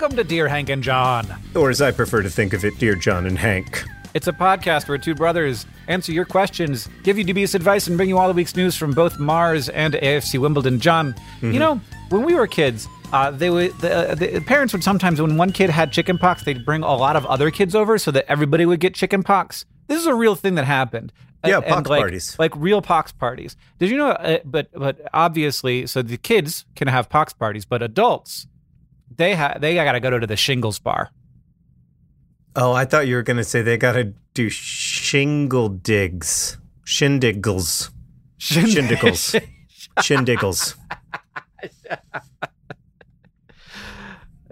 Welcome to Dear Hank and John. Or as I prefer to think of it, Dear John and Hank. It's a podcast where two brothers answer your questions, give you dubious advice, and bring you all the week's news from both Mars and AFC Wimbledon. John, you know, when we were kids, uh, they would the, uh, the parents would sometimes, when one kid had chicken pox, they'd bring a lot of other kids over so that everybody would get chicken pox. This is a real thing that happened. Yeah, And, pox like, parties. like real pox parties. Did you know? Uh, but but obviously, so the kids can have pox parties, but adults, they ha- they got to go to the shingles bar. Oh, I thought you were going to say they got to do shingle digs. Shindigles. Shindigles. Shindigles.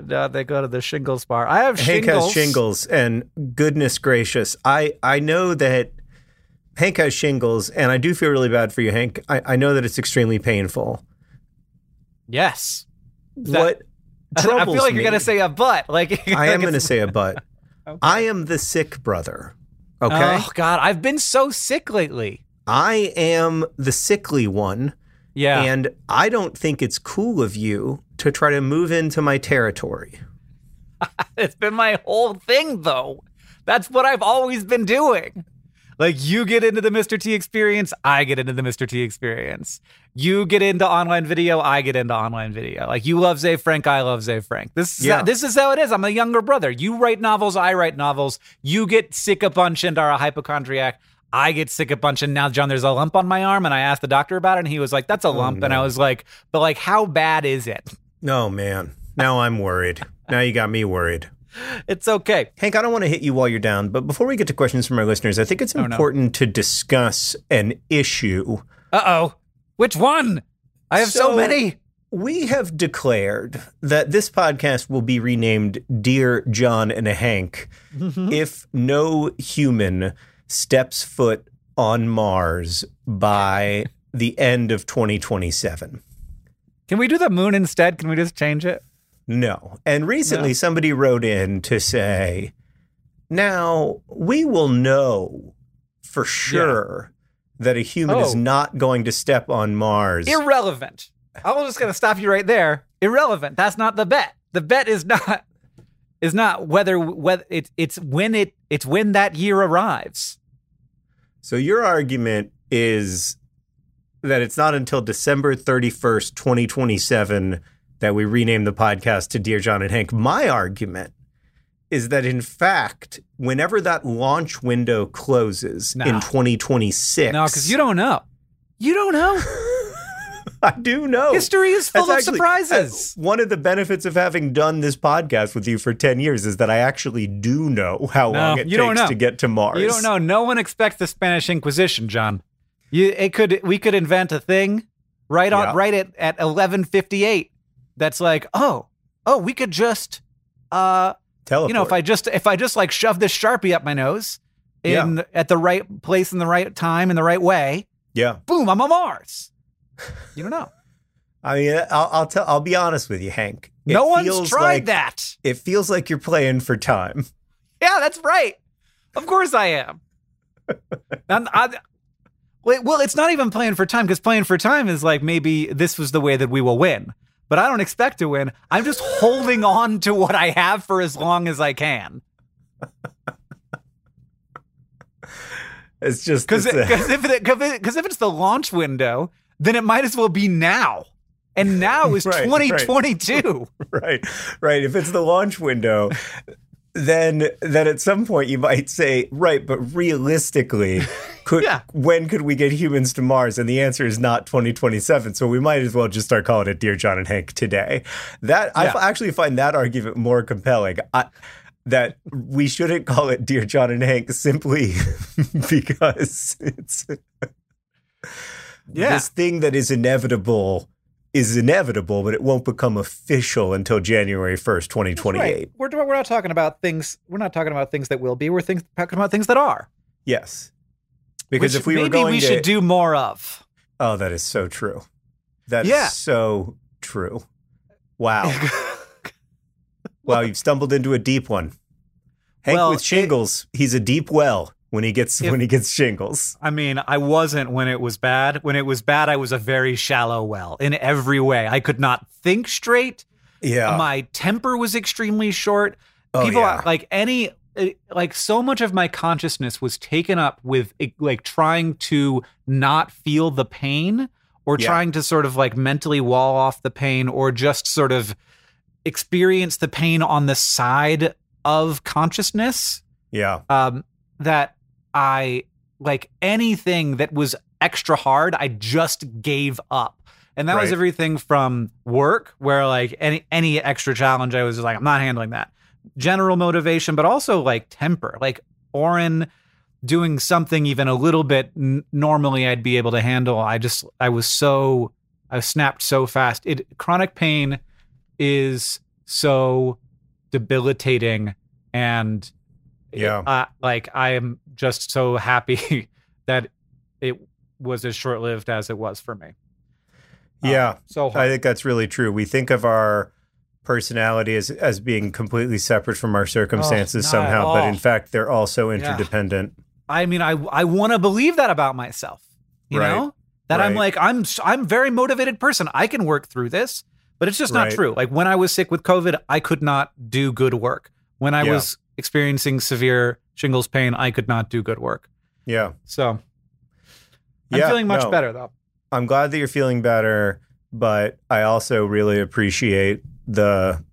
No, they go to the shingles bar. I have Hank shingles. has shingles, and goodness gracious, I, I know that Hank has shingles, and I do feel really bad for you, Hank. I, I know that it's extremely painful. Yes. what I feel like me, you're gonna say a butt. Like I am to say a but. I am the sick brother. Okay, Oh God, I've been so sick lately. I am the sickly one. Yeah. And I don't think it's cool of you to try to move into my territory. it's been my whole thing though. That's what I've always been doing. Like you get into the Mr. T experience, I get into the Mr. T experience. You get into online video, I get into online video. Like you love Ze Frank, I love Ze Frank. This is Yeah. this is how it is. I'm a younger brother. You write novels, I write novels. You get sick a bunch and are a hypochondriac. I get sick a bunch and now John, there's a lump on my arm, and I asked the doctor about it, and he was like, "That's a oh, lump," and I was like, "But like, how bad is it? Oh, man. Now I'm worried. now you got me worried. It's okay." Hank, I don't want to hit you while you're down, but before we get to questions from our listeners, I think it's no. important to discuss an issue. Uh oh, which one? I have so So- many. We have declared that this podcast will be renamed Dear John and Hank if no human steps foot on Mars by the end of 2027. Can we do the moon instead? Can we just change it? No. And recently No. somebody wrote in to say, now we will know for sure that a human is Oh. not going to step on Mars. Irrelevant. I was just gonna stop you right there. Irrelevant. That's not the bet. The bet is not is not whether whether it's it's when it it's when that year arrives. so your argument is that it's not until December 31st, 2027 that we rename the podcast to Dear John and Hank. My argument is that in fact, whenever that launch window closes No. in 2026. No, because you don't know. You don't know. I do know. History is full That's of actually- surprises. uh, one of the benefits of having done this podcast with you for 10 years is that I actually do know how No, long it you don't takes know. to get to Mars. You don't know. No one expects the Spanish Inquisition, John. You it could we could invent a thing right on Yeah. right at at eleven fifty eight. That's like oh oh we could just uh Teleport. you know if I just if I just like shove this sharpie up my nose in at the right place in the right time in the right way, yeah. boom, I'm on Mars. You don't know. I mean, I'll, I'll tell. I'll be honest with you, Hank. It no one's tried like- that. It feels like you're playing for time. Yeah, that's right. Of course I am. I- wait, well, it's not even playing for time because playing for time is like maybe this was the way that we will win. But I don't expect to win. I'm just holding on to what I have for as long as I can. It's just Because if it, because if it's the launch window, then it might as well be now. And now is Right, right. 2022. right, right. If it's the launch window, then then at some point you might say, right, but realistically, could Yeah. when could we get humans to Mars? And the answer is not 2027. So we might as well just start calling it Dear John and Hank today. That I Yeah. f- actually find that argument more compelling. I, that we shouldn't call it Dear John and Hank simply because it's Yeah. this thing that is inevitable is inevitable, but it won't become official until January 1st, 2028. Right. We're, we're not talking about things. We're not talking about things that will be. We're things, talking about things that are. Yes. Because Which if we were going, maybe we to, should do more of. Oh, that is so true. That is Yeah. so true. Wow. wow, you've stumbled into a deep one. Hank Well, with it- shingles, he's a deep well when he gets If- when he gets shingles. I mean, I wasn't when it was bad. When it was bad, I was a very shallow well in every way. I could not think straight. Yeah. My temper was extremely short. Oh, People yeah. like any eh, like so much of my consciousness was taken up with eh, like trying to not feel the pain or Yeah. trying to sort of like mentally wall off the pain or just sort of experience the pain on the side of consciousness yeah. um, that I like anything that was extra hard, I just gave up. And that was everything from work, where like any any extra challenge, I was just like, I'm not handling that. General motivation, but also like temper. Like Oren doing something even a little bit n- normally I'd be able to handle. I just I was so I snapped so fast. It chronic pain is so debilitating and Yeah. uh, like I am just so happy that it was as short lived as it was for me. Uh, Yeah. so I think that's really true. We think of our personality as as being completely separate from our circumstances not at somehow, but in fact they're also Yeah. interdependent. I mean, I I want to believe that about myself. You Right. know that I'm like I'm I'm very motivated person. I can work through this, but it's just not Right. true. Like when I was sick with COVID, I could not do good work. When I Yeah. was experiencing severe shingles pain, I could not do good work. Yeah. So I'm Yeah, feeling much no. better though. I'm glad that you're feeling better, but I also really appreciate the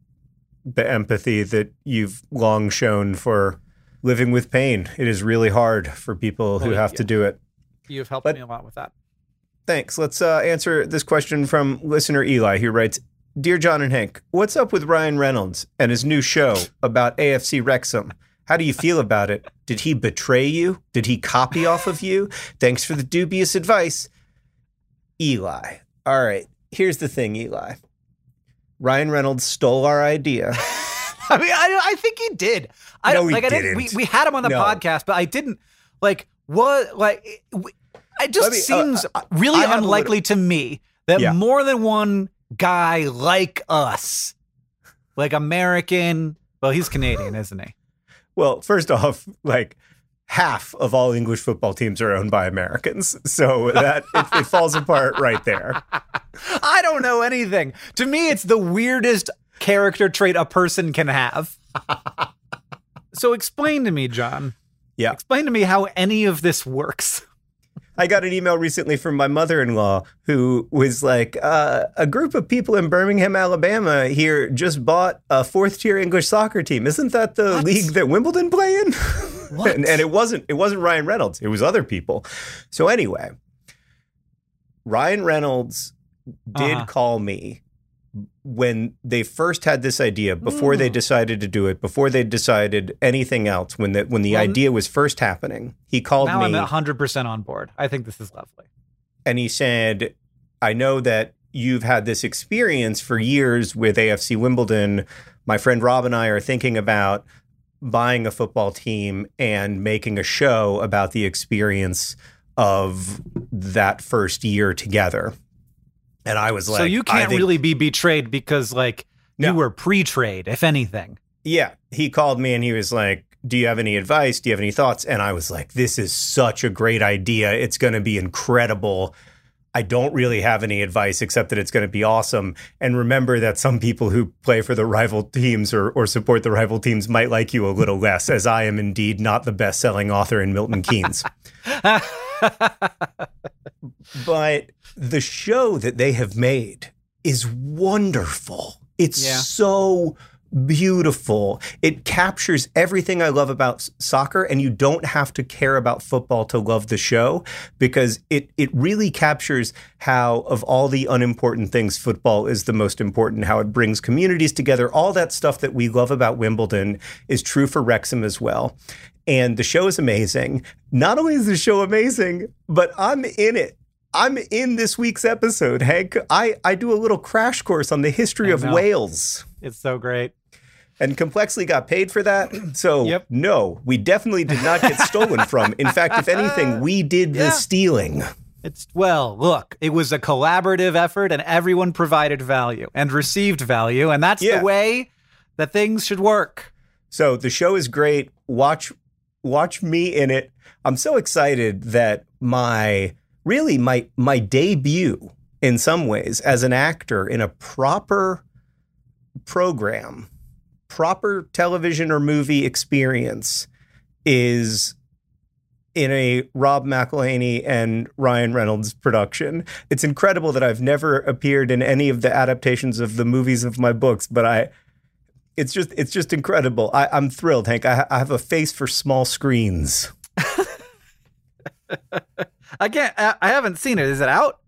the empathy that you've long shown for living with pain. It is really hard for people who have yeah. to do it. You've helped But- me a lot with that. Thanks. Let's uh, answer this question from listener Eli, who writes Dear John and Hank, what's up with Ryan Reynolds and his new show about AFC Wrexham? How do you feel about it? Did he betray you? Did he copy off of you? Thanks for the dubious advice. Eli. All right. Here's the thing, Eli. Ryan Reynolds stole our idea. I mean, I, I think he did. I No, don't he like. I didn't. We, didn't. we had him on the No. podcast, but I didn't like what like. It, it just me- uh, seems I- really I have a unlikely to me that Yeah. more than one guy like us, like American. Well, he's Canadian, isn't he? Well, first off, like half of all English football teams are owned by Americans. So that it, it falls apart right there. I don't know anything. To me, it's the weirdest character trait a person can have. so explain to me, John. Yeah. Explain to me how any of this works. I got an email recently from my mother in law who was like, uh, a group of people in Birmingham, Alabama here just bought a fourth tier English soccer team. Isn't that the What? league that Wimbledon play in? What? and, and it wasn't it wasn't Ryan Reynolds. It was other people. So anyway, Ryan Reynolds did Uh-huh. call me when they first had this idea, before they Mm. decided to do it, before they decided anything else, when the when the Well, idea was first happening, he called now me I'm 100% on board. I think this is lovely. and he said, I know that you've had this experience for years with AFC Wimbledon. My friend Rob and I are thinking about buying a football team and making a show about the experience of that first year together. And I was like, so you can't think- really be betrayed because like No. you were pre-trade, if anything. Yeah, he called me and he was like, do you have any advice? Do you have any thoughts? And I was like, this is such a great idea. It's going to be incredible. I don't really have any advice except that it's going to be awesome. And remember that some people who play for the rival teams or, or support the rival teams might like you a little less, as I am indeed not the best selling author in Milton Keynes. but the show that they have made is wonderful. It's Yeah. so beautiful. It captures everything I love about soccer, and you don't have to care about football to love the show because it it really captures how of all the unimportant things, football is the most important. How it brings communities together. All that stuff that we love about Wimbledon is true for Wrexham as well. And the show is amazing. Not only is the show amazing, but I'm in it. I'm in this week's episode, Hank. I, I do a little crash course on the history I of know. Wales It's so great. And complexly got paid for that. So Yep. no, we definitely did not get stolen from. In fact, if anything, we did the stealing. It's well, look, it was a collaborative effort and everyone provided value and received value, and that's Yeah. the way that things should work. So the show is great. Watch watch me in it. I'm so excited that my really my my debut in some ways as an actor in a proper program, proper television or movie experience is in a Rob McElhenney and Ryan Reynolds production. It's incredible that I've never appeared in any of the adaptations of the movies of my books, but I it's just it's just incredible. I, I'm thrilled, Hank. I, I have a face for small screens. I can't. I I haven't seen it. Is it out?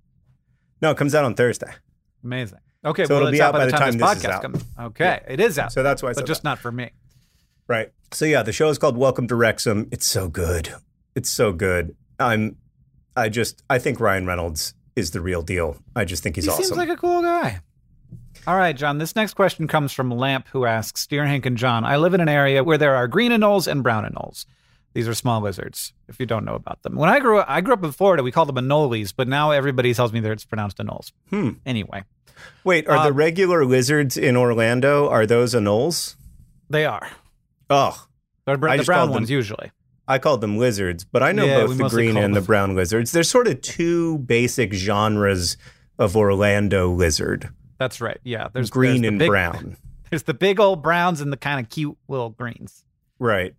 No, it comes out on Thursday, Amazing. Okay, So well, it'll it's be out out by the time, this is podcast out. comes. Okay, it is out, so that's why I but just that. not for me. right. So yeah, the show is called Welcome to Wrexham. It's so good. It's so good. I'm. I just I think Ryan Reynolds is the real deal. I just think he's he awesome. seems like a cool guy. All right, John. This next question comes from Lamp, who asks, "Dear Hank and John, I live in an area where there are green anoles and brown anoles. These are small lizards. If you don't know about them, when I grew up, I grew up in Florida. We called them anoles, but now everybody tells me that it's pronounced anoles. Hmm. Anyway, Wait, are Uh, the regular lizards in Orlando are those anoles? they are. Oh, They're br- the brown called them- ones usually. I called them lizards, but I know Yeah, both the green and the brown lizards. There's sort of two basic genres of Orlando lizard: That's right. Yeah, there's green there's the and big- brown. There's the big old browns and the kind of cute little greens. Right.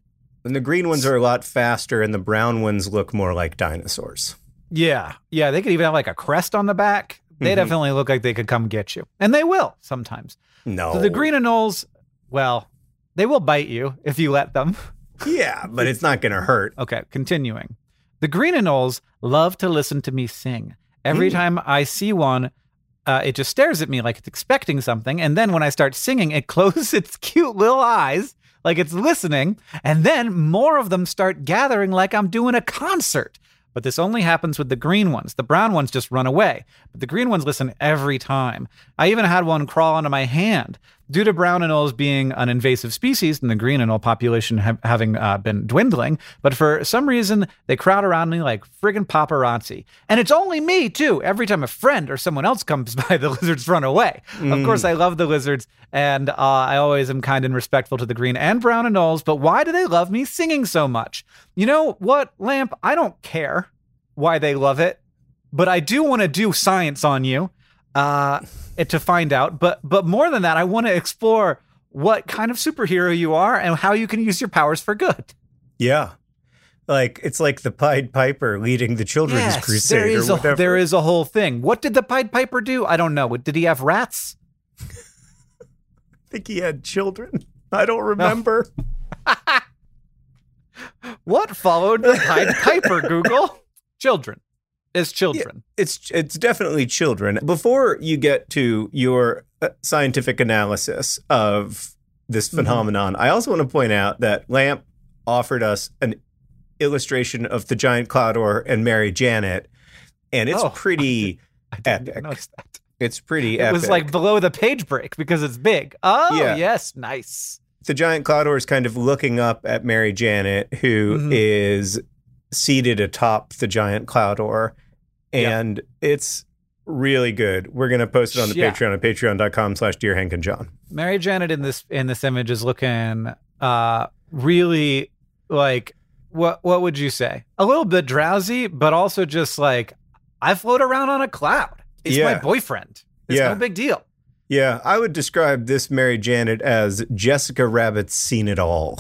And the green ones are a lot faster, and the brown ones look more like dinosaurs. Yeah, yeah. They could even have like a crest on the back. They Mhm. definitely look like they could come get you, and they will sometimes. No. So the green anoles, well, they will bite you if you let them. Yeah, but it's not going to hurt. Okay, continuing. The green anoles love to listen to me sing. Every Mm. time I see one, uh, it just stares at me like it's expecting something. And then when I start singing, it closes its cute little eyes like it's listening. And then more of them start gathering like I'm doing a concert. But this only happens with the green ones. The brown ones just run away. But the green ones listen every time. I even had one crawl onto my hand. Due to brown anoles being an invasive species and the green anole population ha- having uh, been dwindling, but for some reason they crowd around me like friggin' paparazzi. And it's only me, too. Every time a friend or someone else comes by, the lizards run away. Of course, I love the lizards, and uh, I always am kind and respectful to the green and brown anoles, but why do they love me singing so much? You know what, Lamp? I don't care why they love it, but I do want to do science on you uh, it- to find out. But but more than that, I want to explore what kind of superhero you are and how you can use your powers for good. Yeah. Like it's like the Pied Piper leading the children's crusade there is or a there is a whole thing. What did the Pied Piper do? I don't know. Did he have rats? I think he had children. I don't remember. What followed the Pied Piper? Google children is children. It's it's definitely children. Before you get to your uh, scientific analysis of this Mm-hmm. phenomenon, I also want to point out that Lamp offered us an illustration of the giant Cloudor and Mary Janet, and it's Oh, pretty I didn't epic. notice that. it's pretty It epic. was like below the page break because it's big. Oh Yeah. yes, nice. the giant Cloudor is kind of looking up at Mary Janet, who Mhm. is seated atop the giant Yeah. and it's really good. We're gonna post it on the Yeah. Patreon at patreon.com slash dear Hank and John. Mary Janet in this in this image is looking uh really like what what would you say? A little bit drowsy, but also just like I float around on a cloud. It's my boyfriend. It's Yeah. no big deal. Yeah, I would describe this Mary Janet as Jessica Rabbit's seen it all.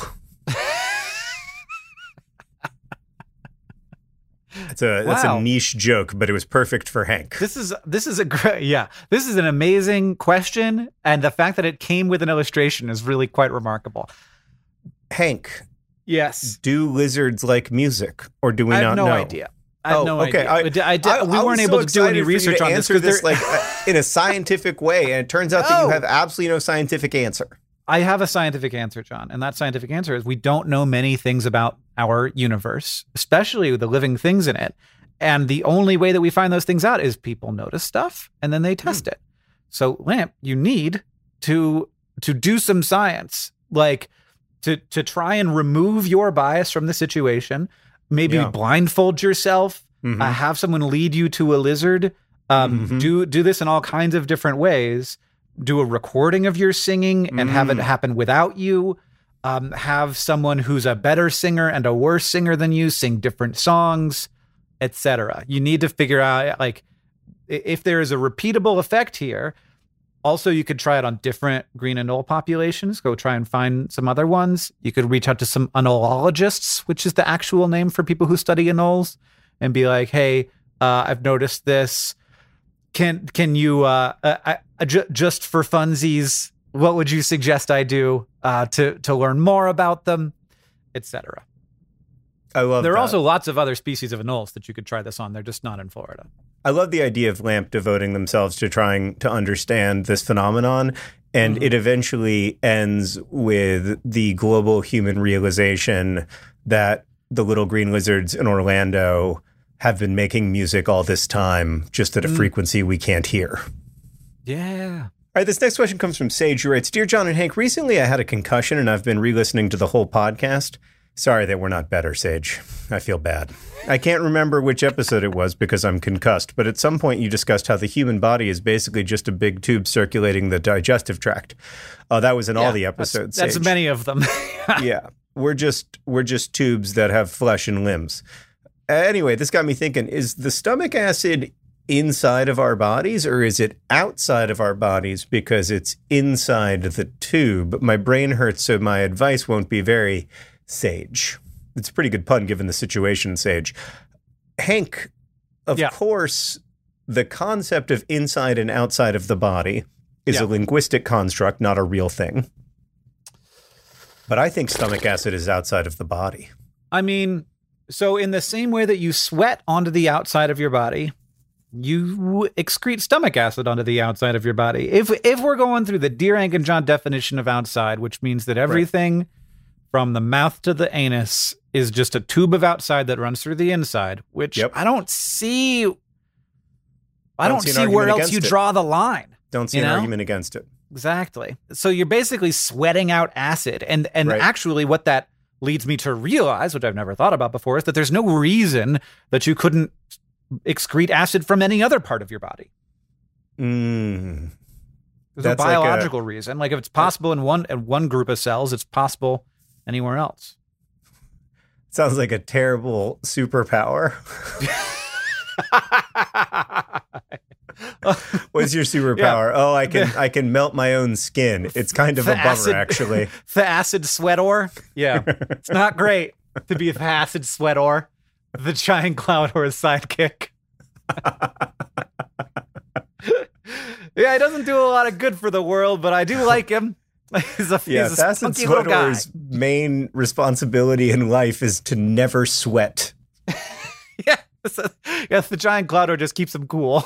It's a that's a niche joke, but it was perfect for Hank. This is this is a great yeah. This is an amazing question, and the fact that it came with an illustration is really quite remarkable. Hank, Yes, do lizards like music, or do we I not have no know? idea. I have Oh, no okay. idea. I- I, did- I did- I- we I weren't was able so to do any excited for you research to on this answer because this like in a scientific way, and it turns out that you oh. have absolutely no scientific answer. I have a scientific answer, John, and that scientific answer is we don't know many things about our universe, especially the living things in it. And the only way that we find those things out is people notice stuff and then they test it. So, Lamp, you need to to do some science, like to to try and remove your bias from the situation. Maybe Yeah. blindfold yourself, Mhm. uh, have someone lead you to a lizard. Um, Mhm. Do do this in all kinds of different ways. Do a recording of your singing and have it Mm. happen without you. Um, have someone who's a better singer and a worse singer than you sing different songs, etc. You need to figure out like if there is a repeatable effect here. Also, you could try it on different green anole populations. Go try and find some other ones. You could reach out to some anologists, which is the actual name for people who study anoles, and be like, "Hey, uh, I've noticed this. Can can you uh, uh, uh, ju- just for funsies? What would you suggest I do uh, to to learn more about them, etc." I love. There are that. also lots of other species of anoles that you could try this on. They're just not in Florida. I love the idea of Lamp devoting themselves to trying to understand this phenomenon. And Mhm. it eventually ends with the global human realization that the little green lizards in Orlando have been making music all this time, just at a Mm. frequency we can't hear. Yeah. All right, this next question comes from Sage, who writes Dear John and Hank, recently I had a concussion and I've been re listening to the whole podcast. Sorry that we're not better, Sage. I feel bad. I can't remember which episode it was because I'm concussed, but at some point you discussed how the human body is basically just a big tube circulating the digestive tract. Oh, that was in all the episodes. That's, Sage. many of them. yeah, we're just we're just tubes that have flesh and limbs. Anyway, this got me thinking: Is the stomach acid inside of our bodies, or is it outside of our bodies because it's inside the tube? My brain hurts, so my advice won't be very sage. It's a pretty good pun given the situation, Sage. Hank, of Yeah. course, the concept of inside and outside of the body is Yeah. a linguistic construct, not a real thing. But I think stomach acid is outside of the body. I mean, so in the same way that you sweat onto the outside of your body, you excrete stomach acid onto the outside of your body. If if we're going through the Dear Hank and John definition of outside, which means that everything from the mouth to the anus is just a tube of outside that runs through the inside, which Yep. I don't see. I I don't don't see see where else you it. draw the line. Don't see an know? argument against it. Exactly. So you're basically sweating out acid. And and Right. actually what that leads me to realize, which I've never thought about before, is that there's no reason that you couldn't excrete acid from any other part of your body. Mm. There's That's no like a- biological reason. Like if it's possible in one in one group of cells, it's possible anywhere else. Sounds like a terrible superpower. What's your superpower? Oh, I can I can melt my own skin. It's kind of The a bummer, acid- actually. the acid sweat ore. Yeah. it's not great to be a acid sweat ore. The giant Cloudor his sidekick. yeah, he doesn't do a lot of good for the world, but I do like him. He's a, Yeah, he's a Acid spunky little guy. Sweater's main responsibility in life is to never sweat. Yeah, so- yes, the giant Cloudor just keeps him cool.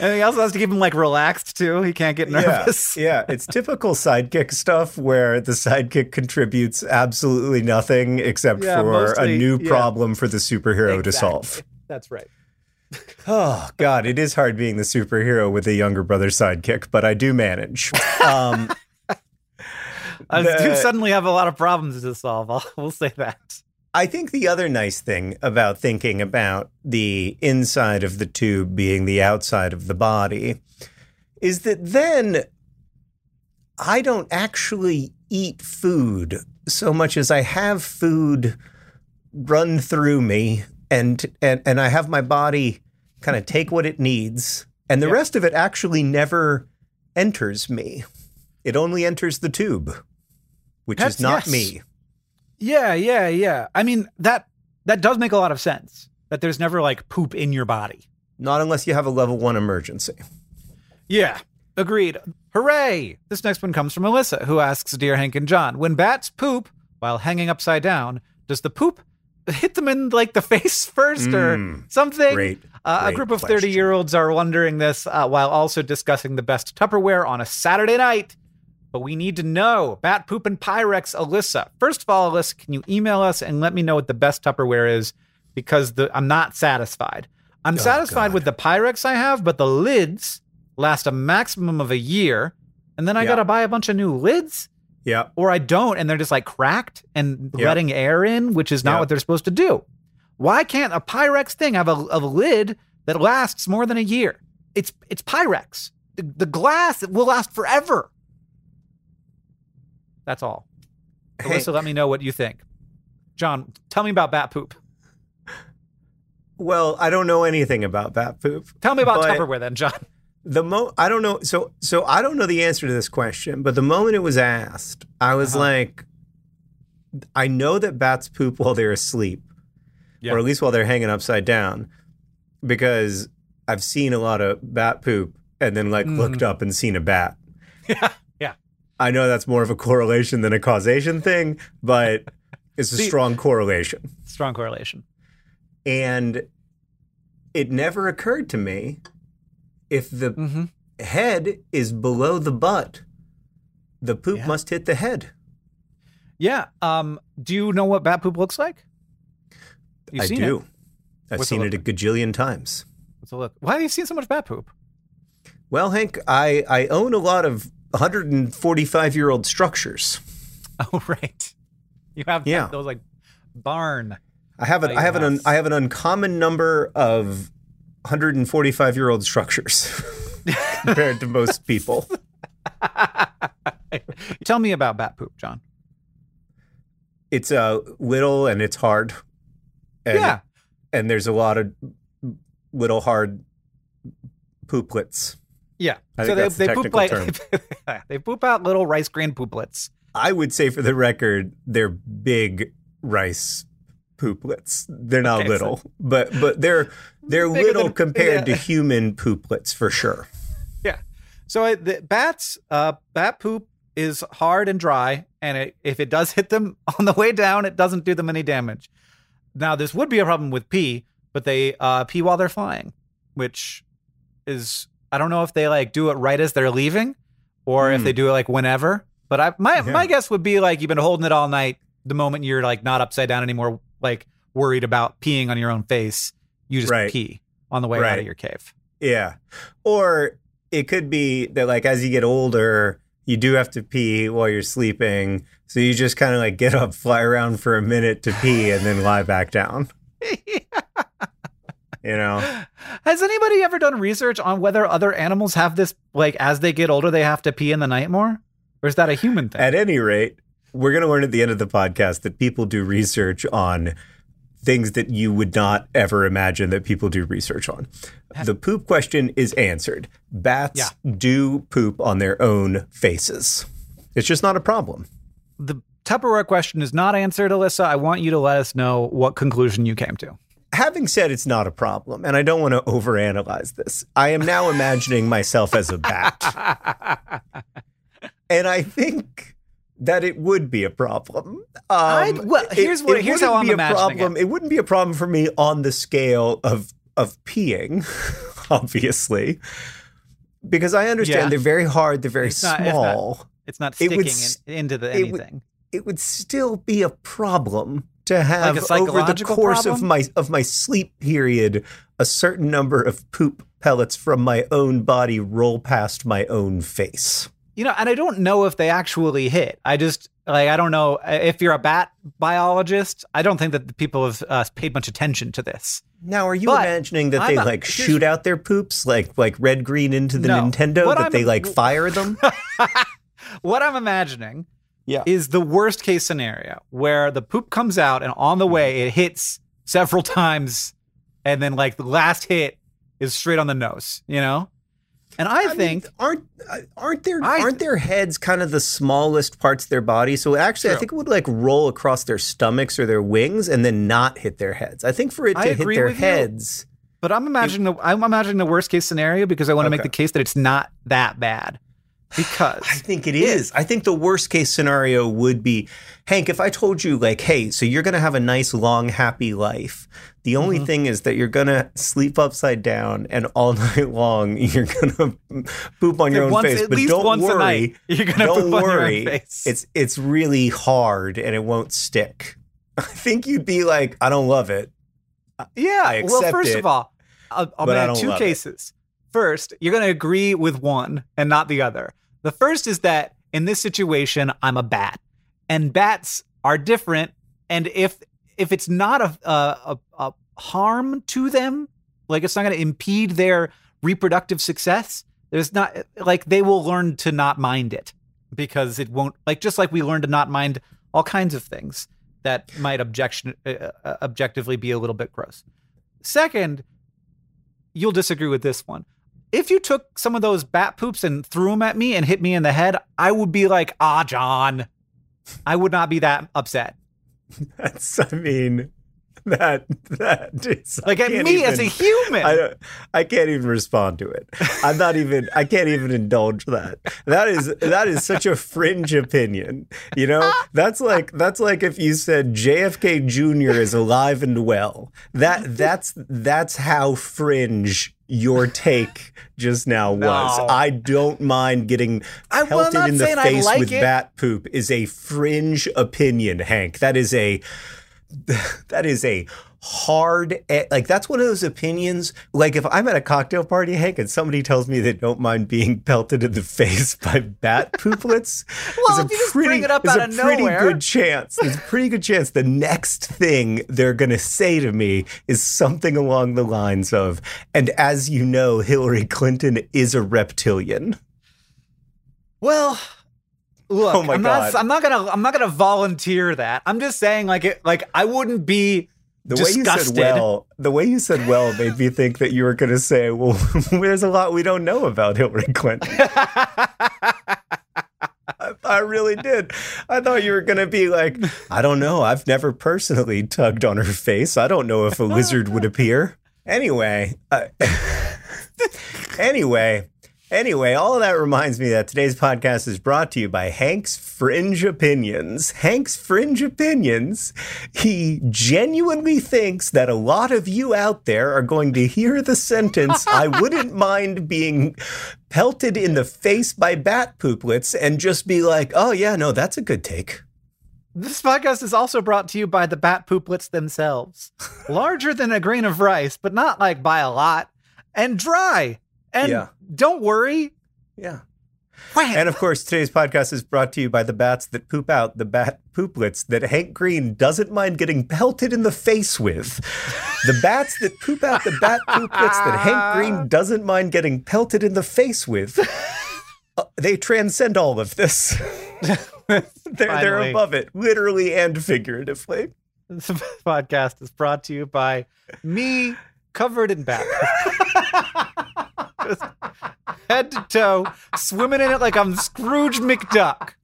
And he also has to keep him like relaxed too. He can't get nervous. Yeah, yeah, it's typical sidekick stuff where the sidekick contributes absolutely nothing except Yeah, for mostly- a new yeah. problem for the superhero to solve. That's right. Oh God, it is hard being the superhero with a younger brother sidekick, but I do manage. Um, I do suddenly have a lot of problems to solve. I'll, we'll say that. I think the other nice thing about thinking about the inside of the tube being the outside of the body is that then I don't actually eat food so much as I have food run through me and and and I have my body kind of take what it needs and the Yeah. rest of it actually never enters me. It only enters the tube, which That's- is not yes. me. Yeah, yeah, yeah. I mean that that does make a lot of sense. That there's never like poop in your body. Not unless you have a level 1 emergency. Yeah, agreed. Hooray! This next one comes from Melissa, who asks Dear Hank and John, when bats poop while hanging upside down, does the poop hit them in like the face first or Mm, something? great, Uh, a group of 30 year olds are wondering this uh, while also discussing the best Tupperware on a Saturday night. But we need to know Bat Poop and Pyrex, Alyssa. First of all, Alyssa, can you email us and let me know what the best Tupperware is? Because the, I'm not satisfied. I'm oh, satisfied God. with the Pyrex I have, but the lids last a maximum of a year. And then I Yeah. got to buy a bunch of new lids, Yeah. or I don't, and they're just like cracked and Yeah. letting air in, which is not Yeah. what they're supposed to do. Why can't a Pyrex thing have a, a lid that lasts more than a year? It's it's Pyrex. The, the glass will last forever. That's all. Alyssa, let me know what you think. John, tell me about bat poop. Well, I don't know anything about bat poop. Tell me about Tupperware then, John. The mo I don't know. So so I don't know the answer to this question, but the moment it was asked, I was Uh-huh. like, I know that bats poop while they're asleep, Yeah. or at least while they're hanging upside down, because I've seen a lot of bat poop and then like looked up and seen a bat. Yeah. I know that's more of a correlation than a causation thing, but it's a See- strong correlation. Strong correlation. And it never occurred to me if the Mm-hmm. head is below the butt, the poop Yeah. must hit the head. Yeah. Um, do you know what bat poop looks like? You've I do. It. I've What's seen it a gajillion times. Let's look. Why have you seen so much bat poop? Well, Hank, I, I own a lot of 145 year old structures. Oh, right. You have Yeah. those like barn. I have an I have an. I have an uncommon number of 145 year old structures compared to most people. Tell me about bat poop, John. It's uh, little and it's hard. And, yeah. and there's a lot of little hard pooplets. Yeah. I so they, the they poop like they poop out little rice grain pooplets. I would say for the record, they're big rice pooplets. They're not Okay, so- little, but but they're they're Bigger little than- compared yeah. to human pooplets for sure. Yeah. So I, the bats, uh, bat poop is hard and dry, and it, if it does hit them on the way down, it doesn't do them any damage. Now, this would be a problem with pee, but they uh, pee while they're flying, which is I don't know if they like do it right as they're leaving, or if Hmm. they do it like whenever. But I my Yeah. my guess would be like you've been holding it all night. The moment you're like not upside down anymore, like worried about peeing on your own face, you just Right. pee on the way out of your cave. Yeah, or it could be that like as you get older, you do have to pee while you're sleeping, so you just kind of like get up, fly around for a minute to pee, and then lie back down. You know, Has anybody ever done research on whether other animals have this, like, as they get older, they have to pee in the night more? Or is that a human thing? At any rate, we're going to learn at the end of the podcast that people do research on things that you would not ever imagine that people do research on. The poop question is answered. Bats Yeah. do poop on their own faces. It's just not a problem. the Tupperware question is not answered, Alyssa. I want you to let us know what conclusion you came to. Having said it's not a problem, and I don't want to overanalyze this, I am now imagining myself as a bat. and I think that it would be a problem. Um, well, it- here's what- it here's how I'm be a imagining problem. It. wouldn't be a problem for me on the scale of of peeing, obviously, because I understand Yeah. they're very hard. They're very It's not- it's not small. It's not It would in, into the it would- anything. it would still be a problem to have a over the course of my of my sleep period a certain number of poop pellets from my own body roll past my own face. You know, and I don't know if they actually hit. I just like I don't know if you're a bat biologist. I don't think that the people have uh, paid much attention to this. Now, are you But imagining that I'm they not- like shoot out their poops like like red green into the No. Nintendo? That I'm- they like fire them? What I'm imagining Yeah. is the worst case scenario where the poop comes out and on the way it hits several times, and then like the last hit is straight on the nose. You know, and I, I mean, think aren't uh, aren't their I- aren't their heads kind of the smallest parts of their body? So actually, I think it would like roll across their stomachs or their wings and then not hit their heads. I think for it to I hit agree their with you. heads, But I'm imagining the I'm imagining the worst case scenario because I want to make the case that it's not that bad. Because I think it is. I think the worst case scenario would be, Hank, if I told you, like, hey, so you're going to have a nice, long, happy life. The only Mm-hmm. thing is that you're going to sleep upside down and all night long you're going to poop on your own once, face. at but least don't once worry. a night, you're gonna don't poop on your own worry. face. It's, it's really hard and it won't stick. I think you'd be like, I don't love it. yeah. I well, first it, of all, I'll, I'll but I make don't two cases. it. First, you're going to agree with one and not the other. The first is that in this situation, I'm a bat, and bats are different. And if if it's not a a, a, a harm to them, like it's not going to impede their reproductive success, there's not like they will learn to not mind it because it won't like just like we learn to not mind all kinds of things that might objection uh, uh, objectively be a little bit gross. Second, you'll disagree with this one. If you took some of those bat poops and threw them at me and hit me in the head, I would be like, "Ah, John." I would not be that upset. That's, I mean, that, that is. Like at me as a human. I I can't even respond to it. I'm not even I can't even indulge that. That is that is such a fringe opinion. You know? That's like that's like if you said JFK Jr. is alive and well. That that's that's how fringe your take just now was. No. I don't mind getting I- well, pelted not in the I face like with it. bat poop is a fringe opinion, Hank. That is a that is a hard like that's one of those opinions like if i'm at a cocktail party hank and somebody tells me they don't mind being pelted in the face by bat pooplets Well, if you just bring it up out a of pretty nowhere. good chance there's a pretty good chance the next thing they're going to say to me is something along the lines of and as you know hillary clinton is a reptilian Well, look, Oh my I'm God. not I'm not going to I'm not to volunteer that. I'm just saying like it like I wouldn't be The way you said well, the way you said well made me think that you were going to say, "Well, there's a lot we don't know about Hillary Clinton." I, I really did. I thought you were going to be like, "I don't know. I've never personally tugged on her face. I don't know if a lizard would appear." Anyway, uh, anyway, anyway, all of that reminds me that today's podcast is brought to you by Hank's Fringe Opinions. Hank's Fringe Opinions. He genuinely thinks that a lot of you out there are going to hear the sentence, I wouldn't mind being pelted in the face by bat pooplets and just be like, oh, yeah, no, that's a good take. This podcast is also brought to you by the bat pooplets themselves. Larger than a grain of rice, but not like by a lot. And dry. And Yeah. don't worry. Yeah. Wham! And of course, today's podcast is brought to you by the bats that poop out the bat pooplets that Hank Green doesn't mind getting pelted in the face with. The bats that poop out the bat pooplets that Hank Green doesn't mind getting pelted in the face with. uh, they transcend all of this. they're, they're above it, literally and figuratively. This podcast is brought to you by me covered in bat. Just head to toe, swimming in it like I'm Scrooge McDuck.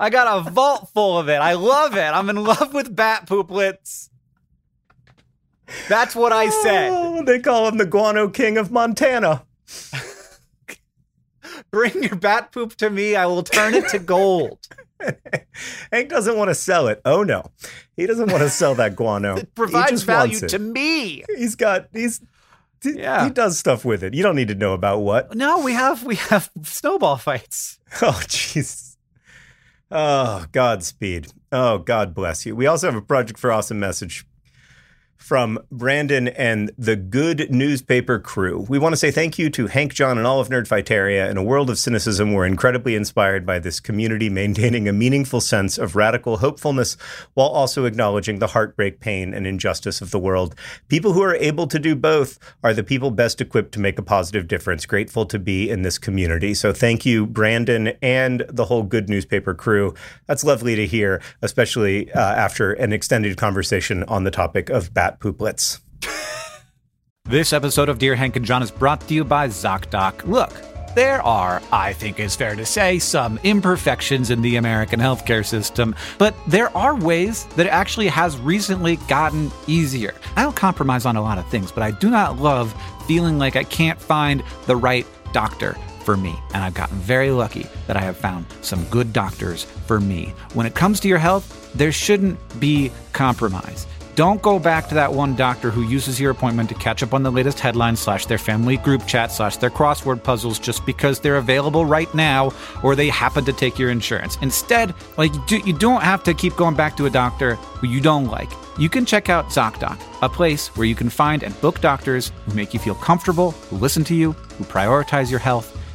I got a vault full of it. I love it. I'm in love with bat pooplets. That's what I said. Oh, they call him the Guano King of Montana. Bring your bat poop to me. I will turn it to gold. Hank doesn't want to sell it. Oh no, he doesn't want to sell that guano. It provides value it. to me. He's got he's he- Yeah. he does stuff with it. You don't need to know about what. No, we have we have snowball fights. Oh jeez. Oh, Godspeed. Oh, God bless you. We also have a Project for Awesome message from Brandon and the Good Newspaper crew. We want to say thank you to Hank, John, and all of Nerdfighteria. In a world of cynicism, we're incredibly inspired by this community maintaining a meaningful sense of radical hopefulness while also acknowledging the heartbreak, pain, and injustice of the world. People who are able to do both are the people best equipped to make a positive difference. Grateful to be in this community. So thank you, Brandon, and the whole Good Newspaper crew. That's lovely to hear, especially uh, after an extended conversation on the topic of bat pooplets. This episode of Dear Hank and John is brought to you by ZocDoc. Look, there are, I think it's fair to say, some imperfections in the American healthcare system, but there are ways that it actually has recently gotten easier. I don't compromise on a lot of things, but I do not love feeling like I can't find the right doctor for me. And I've gotten very lucky that I have found some good doctors for me. When it comes to your health, there shouldn't be compromise. Don't go back to that one doctor who uses your appointment to catch up on the latest headlines slash their family group chat slash their crossword puzzles just because they're available right now or they happen to take your insurance. Instead, like you don't have to keep going back to a doctor who you don't like. You can check out ZocDoc, a place where you can find and book doctors who make you feel comfortable, who listen to you, who prioritize your health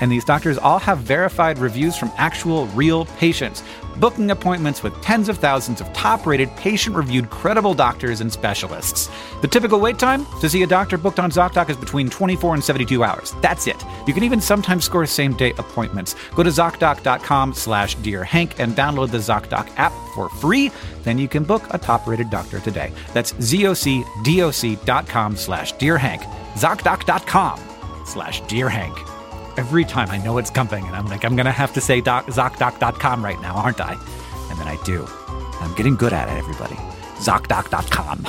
And these doctors all have verified reviews from actual real patients booking appointments with tens of thousands of top rated, patient reviewed, credible doctors and specialists. The typical wait time to see a doctor booked on ZocDoc is between 24 and 72 hours. That's it. You can even sometimes score same day appointments. Go to ZocDoc.com slash Dear Hank and download the ZocDoc app for free. Then you can book a top rated doctor today. That's ZocDoc.com slash Dear Hank. ZocDoc.com slash Dear Hank every time I know it's coming, and I'm like, I'm gonna have to say doc, ZocDoc.com right now, aren't I? And then I do. I'm getting good at it, everybody. ZocDoc.com.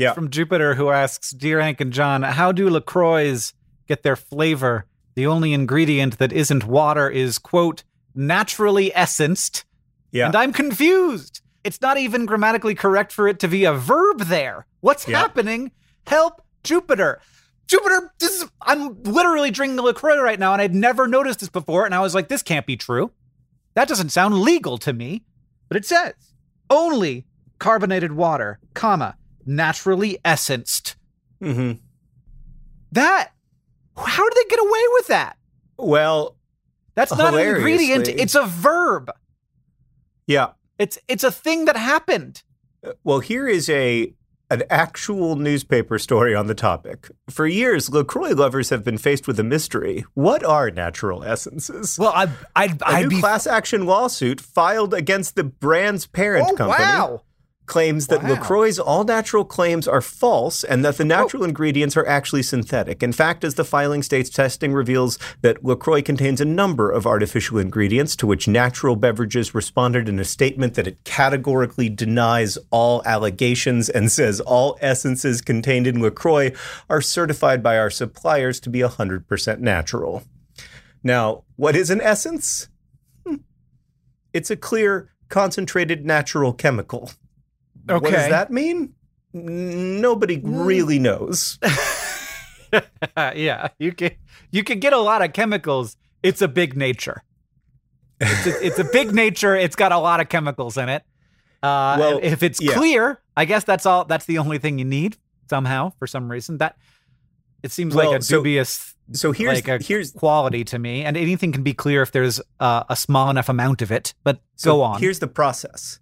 Yeah. From Jupiter, who asks, Dear Hank and John, how do LaCroix get their flavor? The only ingredient that isn't water is, quote, naturally essenced. Yeah. And I'm confused. It's not even grammatically correct for it to be a verb there. What's Yeah. happening? Help Jupiter. Jupiter, this is, I'm literally drinking LaCroix right now, and I'd never noticed this before. And I was like, this can't be true. That doesn't sound legal to me. But it says only carbonated water, comma, naturally essenced. Mm-hmm. That, how did they get away with that? Well, That's not an ingredient, it's a verb. yeah. It's it's a thing that happened. Well, here is a an actual newspaper story on the topic. For years, LaCroix lovers have been faced with a mystery. What are natural essences? Well, I, I'd, a I'd new be. class action lawsuit filed against the brand's parent oh, company wow. Claims that Wow. LaCroix's all natural claims are false and that the natural ingredients are actually synthetic. In fact, as the filing states, testing reveals that LaCroix contains a number of artificial ingredients, to which natural beverages responded in a statement that it categorically denies all allegations and says all essences contained in LaCroix are certified by our suppliers to be 100% natural. Now, what is an essence? Hmm. It's a clear, concentrated natural chemical. What does that mean? Nobody really knows. yeah, you can you can get a lot of chemicals. It's a big nature. It's a, it's a big nature. It's got a lot of chemicals in it. Uh, Well, if it's yeah. clear, I guess that's all. That's the only thing you need somehow for some reason. That it seems Well, like a so- dubious So here's like a here's quality to me. And anything can be clear if there's uh, a small enough amount of it. But so go on. Here's the process.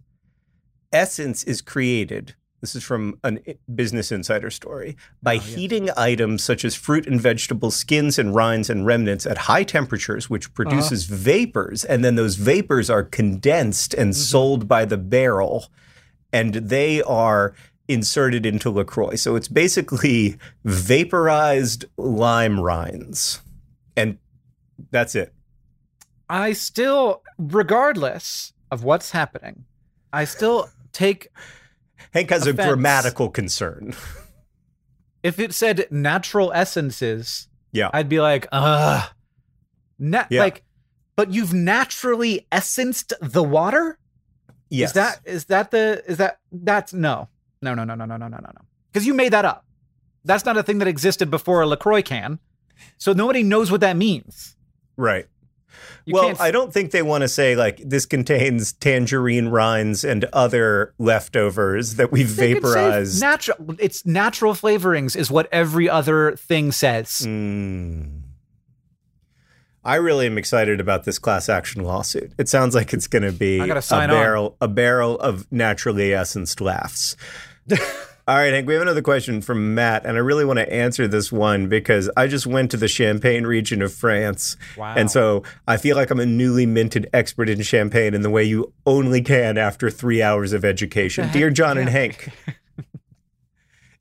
Essence is created. This is from a Business Insider story by Oh, yes. heating items such as fruit and vegetable skins and rinds and remnants at high temperatures, which produces Uh-huh. vapors, and then those vapors are condensed and Mm-hmm. sold by the barrel, and they are inserted into LaCroix. So it's basically vaporized lime rinds, and that's it. I still, regardless of what's happening, I still take Hank has Offense. a grammatical concern. if it said natural essences, Yeah. I'd be like, ugh. Na- Yeah. Like, but you've naturally essenced the water? Yes. Is that is that the is that that's no. No, no, no, no, no, no, no, no, no. Because you made that up. That's not a thing that existed before a LaCroix can. So nobody knows what that means. right? You well, can't I don't think they want to say like this contains tangerine rinds and other leftovers that we've They could say vaporized. Natural it's natural flavorings is what every other thing says. Mm. I really am excited about this class action lawsuit. It sounds like it's going to be a sign on. barrel a barrel of naturally essenced laughs. All right, Hank, we have another question from Matt, and I really want to answer this one because I just went to the Champagne region of France. Wow. And so I feel like I'm a newly minted expert in champagne in the way you only can after three hours of education. Dear John and Hank,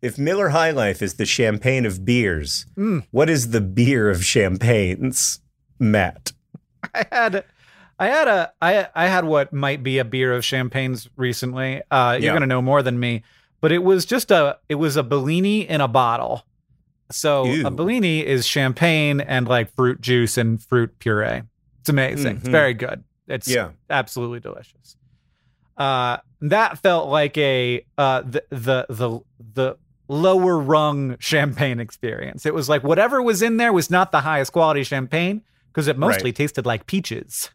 if Miller High Life is the champagne of beers, Mm. what is the beer of champagnes? Matt. I had I had a I I had what might be a beer of champagnes recently. Uh Yeah. you're gonna know more than me. But it was just a it was a Bellini in a bottle. So Ew. a Bellini is champagne and like fruit juice and fruit puree. It's amazing. It's Mhm. very good. It's Yeah. absolutely delicious. Uh that felt like a uh the the the the lower rung champagne experience. It was like whatever was in there was not the highest quality champagne because it mostly Right. tasted like peaches.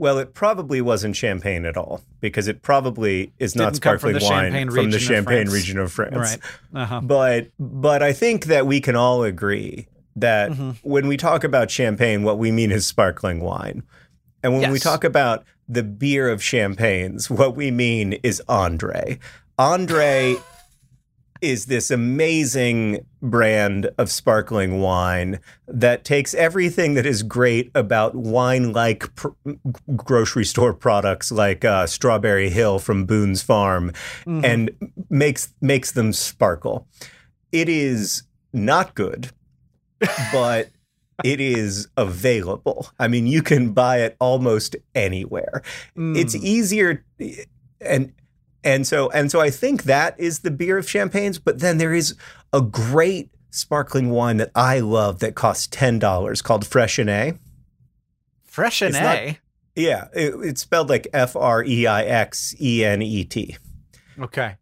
Well, it probably wasn't champagne at all because it probably is not from sparkling the wine from the Champagne France. region of France. Right. Uh-huh. But but I think that we can all agree that Mhm. when we talk about champagne, what we mean is sparkling wine. And when we talk about the beer of champagnes, what we mean is Andre. Andre is this amazing brand of sparkling wine that takes everything that is great about wine like pr- grocery store products like uh, Strawberry Hill from Boone's Farm Mhm. and makes makes them sparkle. It is not good, but it is available. I mean, you can buy it almost anywhere. It's Mm. easier and and so and so I think that is the beer of champagnes, but then there is a great sparkling wine that I love that costs $10 called Freixenet. fresh and it's not- A. Yeah, it, it's spelled like F R E I X E N E T. Okay.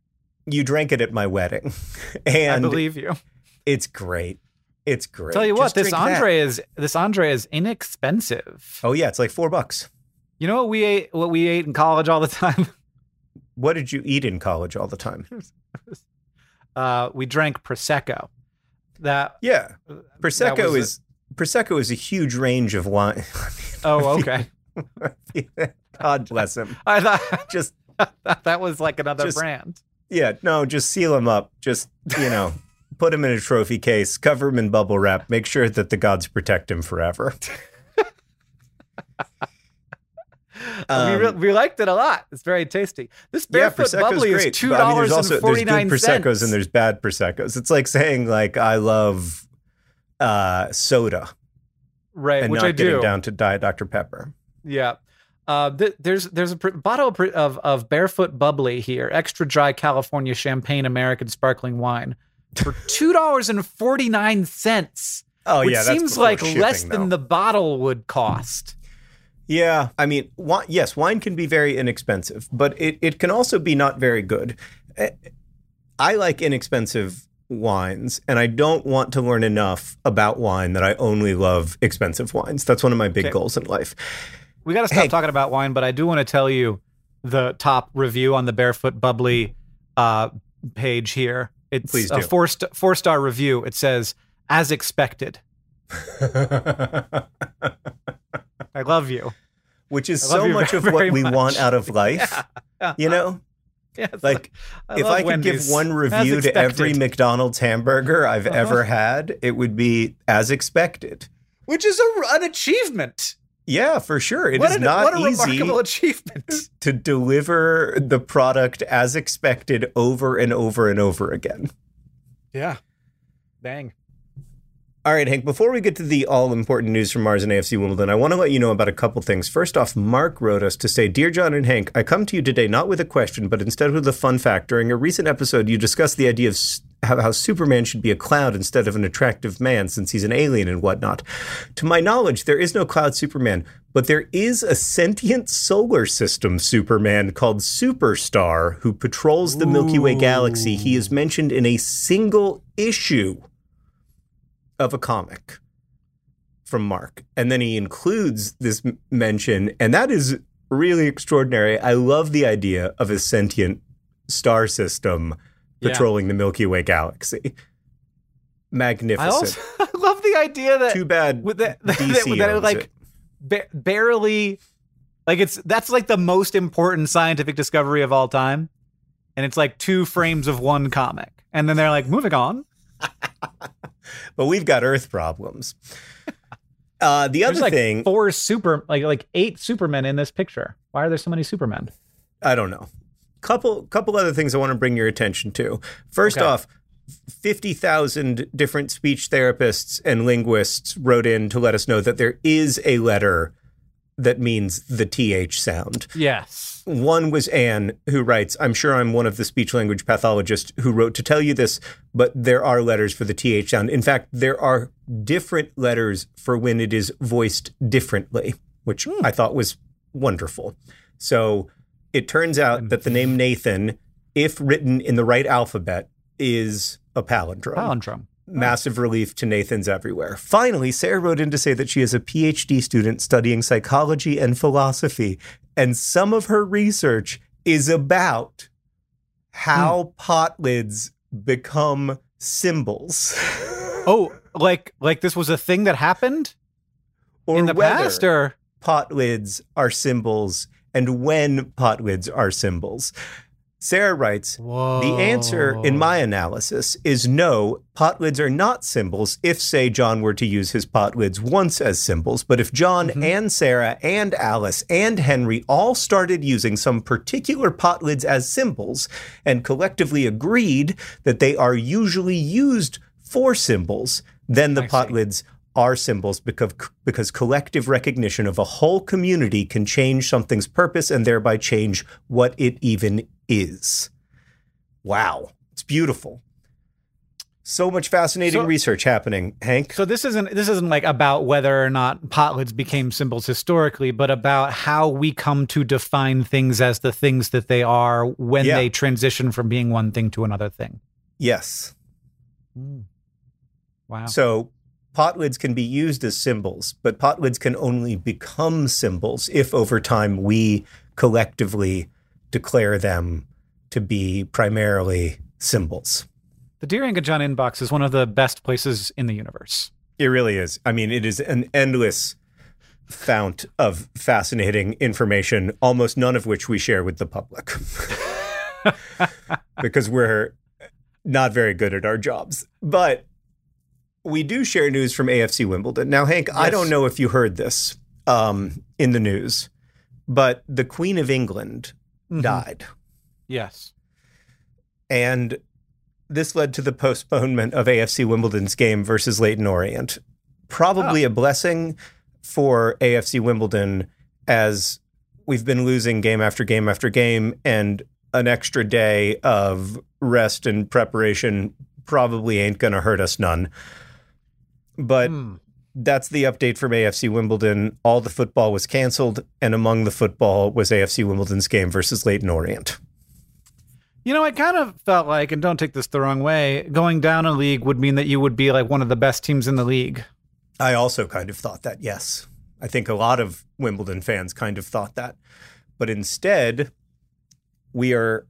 You drank it at my wedding. I And believe you. it's great. It's great. Tell you what, Just this. Andre is this Andre is inexpensive. Oh yeah, it's like 4 bucks. You know what we ate what we ate in college all the time? What did you eat in college all the time? Uh we drank prosecco. That Yeah. Prosecco was a- is Prosecco is a huge range of wine. Oh, okay. God bless him. I thought Just that was like another Just- brand. Yeah, no, just seal him up. Just, you know, put him in a trophy case, cover him in bubble wrap, make sure that the gods protect him forever. We, re- we liked it a lot. It's very tasty. This Um, Yeah, barefoot bubbly great. is two but I mean, dollars and forty nine there's good cents. proseccos and there's bad proseccos. It's like saying like I love uh, soda right, and which not I getting do. down to Diet Dr Pepper. Yeah. Uh, th- there's there's a pr- bottle of of barefoot bubbly here, extra dry California champagne American sparkling wine, for two dollars and forty nine cents. Oh which yeah, seems like shipping, less than the bottle would cost. Yeah, I mean, wi- yes, wine can be very inexpensive, but it, it can also be not very good. Eh, I like inexpensive wines, and I don't want to learn enough about wine that I only love expensive wines. That's one of my big Okay. goals in life. We got to stop Hey. talking about wine, but I do want to tell you the top review on the Barefoot Bubbly uh, page here. It's Please a four st- four star review. It says, "As expected." I love you. Which is so much very, of what we much. want out of life. Yeah. You know, Yeah, like if I could give one review to every. McDonald's hamburger I've Uh-huh. ever had, it would be as expected. which is a, an achievement. Yeah, for sure. It is what, a, not what a easy remarkable achievement. to deliver the product as expected over and over and over again. Yeah. Dang. All right, Hank, before we get to the all important news from Mars and AFC Wimbledon, I want to let you know about a couple things. First off, Mark wrote us to say Dear John and Hank, I come to you today not with a question, but instead with a fun fact. During a recent episode, you discussed the idea of how Superman should be a cloud instead of an attractive man since he's an alien and whatnot. To my knowledge, there is no cloud Superman, but there is a sentient solar system Superman called Superstar who patrols the Milky Way galaxy. He is mentioned in a single issue of a comic from Mark. And then he includes this mention, and that is really extraordinary. I love the idea of a sentient star system Yeah. patrolling the Milky Way galaxy. I Magnificent. also I love the idea that Too bad with that, that, DC that owns like ba- barely like it's that's like the most important scientific discovery of all time and it's like two frames of one comic and then they're like moving on But we've got Earth problems. Uh, the there's other like thing, four super like like eight supermen in this picture why are there so many supermen I don't know. Couple couple other things I want to bring your attention to. First Okay. off, 50,000 different speech therapists and linguists wrote in to let us know that there is a letter that means the th sound. yes One was Anne, who writes, I'm sure I'm one of the speech language pathologists who wrote to tell you this, but there are letters for the TH sound. In fact, there are different letters for when it is voiced differently, which hmm. I thought was wonderful. So it turns out that the name Nathan, if written in the right alphabet, is a palindrome palindrome Oh. massive relief to Nathan's everywhere. Finally, Sarah wrote in to say that she is a PhD student studying psychology and philosophy, and some of her research is about how hmm. pot lids become symbols. oh like like this was a thing that happened or in the past or pot lids are symbols and when pot lids are symbols. Sarah writes, Whoa. The answer in my analysis is no, pot lids are not symbols if, say, John were to use his pot lids once as symbols. But if John mm-hmm. and Sarah and Alice and Henry all started using some particular pot lids as symbols and collectively agreed that they are usually used for symbols, then the I pot see. lids are symbols because because collective recognition of a whole community can change something's purpose and thereby change what it even is. Wow, it's beautiful. So much fascinating So- research happening, Hank. So this isn't this isn't like about whether or not pot lids became symbols historically, but about how we come to define things as the things that they are when Yeah. they transition from being one thing to another thing. Yes. Mm. Wow. So pot lids can be used as symbols, but pot lids can only become symbols if over time we collectively declare them to be primarily symbols. the Dear Anka inbox is one of the best places in the universe. It really is. I mean, it is an endless fount of fascinating information, almost none of which we share with the public. because we're not very good at our jobs. But we do share news from AFC Wimbledon. Now, Hank, I don't know if you heard this um, in the news, but the Queen of England Mhm. died. Yes. And this led to the postponement of AFC Wimbledon's game versus Leyton Orient. Probably a blessing for AFC Wimbledon as we've been losing game after game after game, and an extra day of rest and preparation probably ain't going to hurt us none. But Hmm. That's the update from AFC Wimbledon. All the football was canceled, and among the football was AFC Wimbledon's game versus Leyton Orient. You know, I kind of felt like, and don't take this the wrong way, going down a league would mean that you would be like one of the best teams in the league. I also kind of thought that, yes. I think a lot of Wimbledon fans kind of thought that. But instead, we are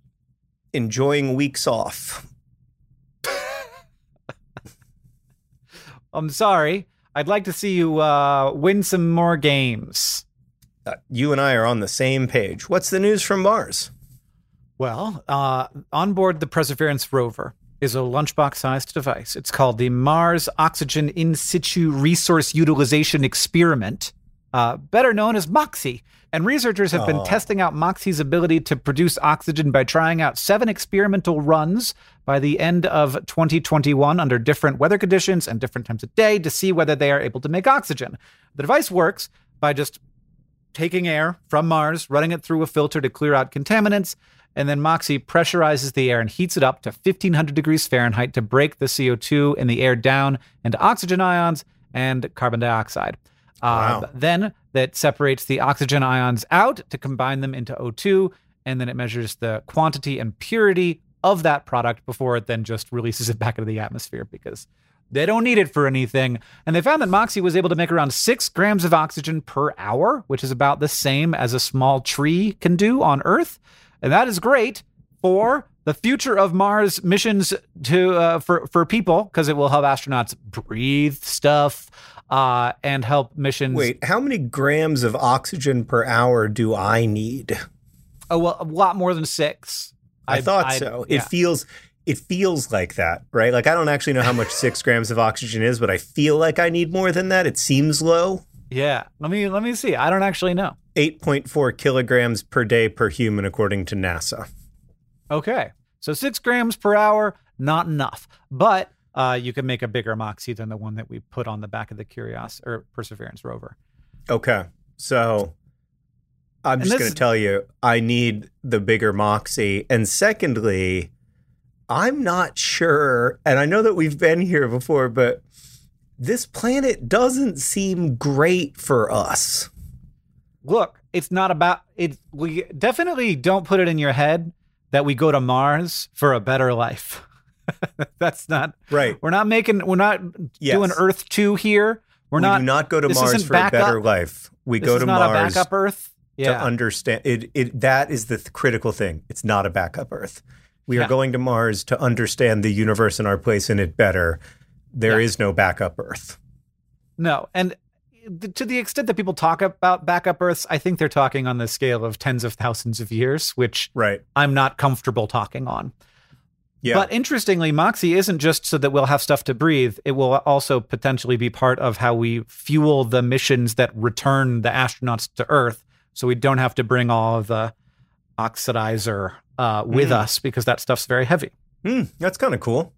enjoying weeks off. I'm sorry. I'd like to see you uh, win some more games. Uh, you and I are on the same page. What's the news from Mars? Well, uh, on board the Perseverance rover is a lunchbox sized device. It's called the Mars Oxygen In Situ Resource Utilization Experiment, uh, better known as MOXIE. And researchers have been Oh. testing out MOXIE's ability to produce oxygen by trying out seven experimental runs by the end of 2021 under different weather conditions and different times of day to see whether they are able to make oxygen. The device works by just taking air from Mars, running it through a filter to clear out contaminants, and then Moxie pressurizes the air and heats it up to 1500 degrees Fahrenheit to break the CO2 in the air down into oxygen ions and carbon dioxide. Uh, Wow. then that separates the oxygen ions out to combine them into O2, and then it measures the quantity and purity of that product before it then just releases it back into the atmosphere because they don't need it for anything. And they found that Moxie was able to make around six grams of oxygen per hour, which is about the same as a small tree can do on Earth. And that is great for the future of Mars missions to uh, for for people because it will help astronauts breathe stuff uh, and help missions. Wait, how many grams of oxygen per hour do I need? oh well, a lot more than six. I, thought I- so. yeah. It feels it feels like that, right? Like I don't actually know how much six grams of oxygen is, but I feel like I need more than that. It seems low. yeah. Let me let me see. I don't actually know. 8.4 kilograms per day per human, according to NASA. Okay. So six grams per hour, not enough. But uh, you can make a bigger Moxie than the one that we put on the back of the Curios or Perseverance rover. Okay. So I'm And just going to tell you, I need the bigger Moxie. And secondly, I'm not sure, and I know that we've been here before, but this planet doesn't seem great for us. Look, it's not about it. We definitely don't put it in your head that we go to Mars for a better life. That's not. Right. We're not making. We're not Yes. doing Earth two here. We're we not. do not go to Mars for a better life. We this go is to not Mars a backup Earth. to Yeah. understand it, it. That is the th- critical thing. It's not a backup Earth. We Yeah. are going to Mars to understand the universe and our place in it better. There is Yeah. no backup Earth. No, and to the extent that people talk about backup Earths, I think they're talking on the scale of tens of thousands of years, which Right. I'm not comfortable talking on. Yeah. But interestingly, Moxie isn't just so that we'll have stuff to breathe. It will also potentially be part of how we fuel the missions that return the astronauts to Earth. So we don't have to bring all of the oxidizer uh, with Mm. us because that stuff's very heavy. Hmm, that's kind of cool.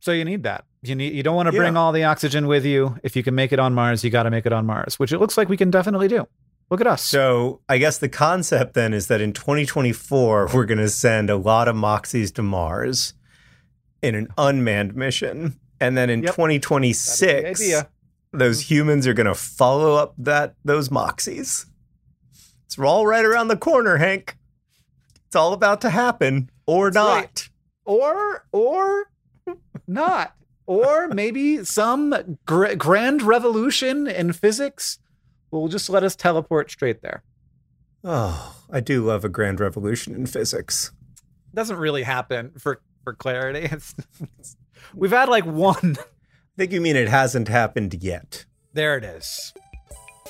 So you need that. You need. You don't want to Yeah. bring all the oxygen with you. If you can make it on Mars, you got to make it on Mars, which it looks like we can definitely do. Look at us. So I guess the concept then is that in 2024 we're going to send a lot of Moxies to Mars in an unmanned mission, and then in Yep. 2026 idea. those humans are going to follow up that those Moxies. It's all right around the corner, Hank. It's all about to happen or That's not. right. or or not or maybe some gr- grand revolution in physics will just let us teleport straight there Oh, I do love a grand revolution in physics. doesn't really happen for for clarity. It's, we've had like one. I think you mean it hasn't happened yet. there it is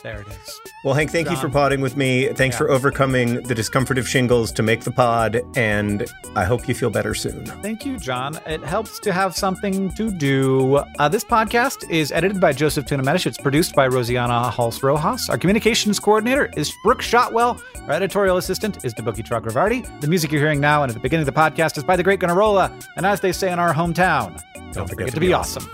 There it is. Well, Hank, thank you for podding with me. Thanks Yeah. for overcoming the discomfort of shingles to make the pod, and I hope you feel better soon. Thank you, John. It helps to have something to do. Uh, this podcast is edited by Joseph Tuna Medish. It's produced by Rosianna Halse Rojas. Our communications coordinator is Brooke Shotwell. Our editorial assistant is Deboki Chakravarti. The music you're hearing now and at the beginning of the podcast is by the great Gunnarolla. And as they say in our hometown, don't, forget, to be awesome.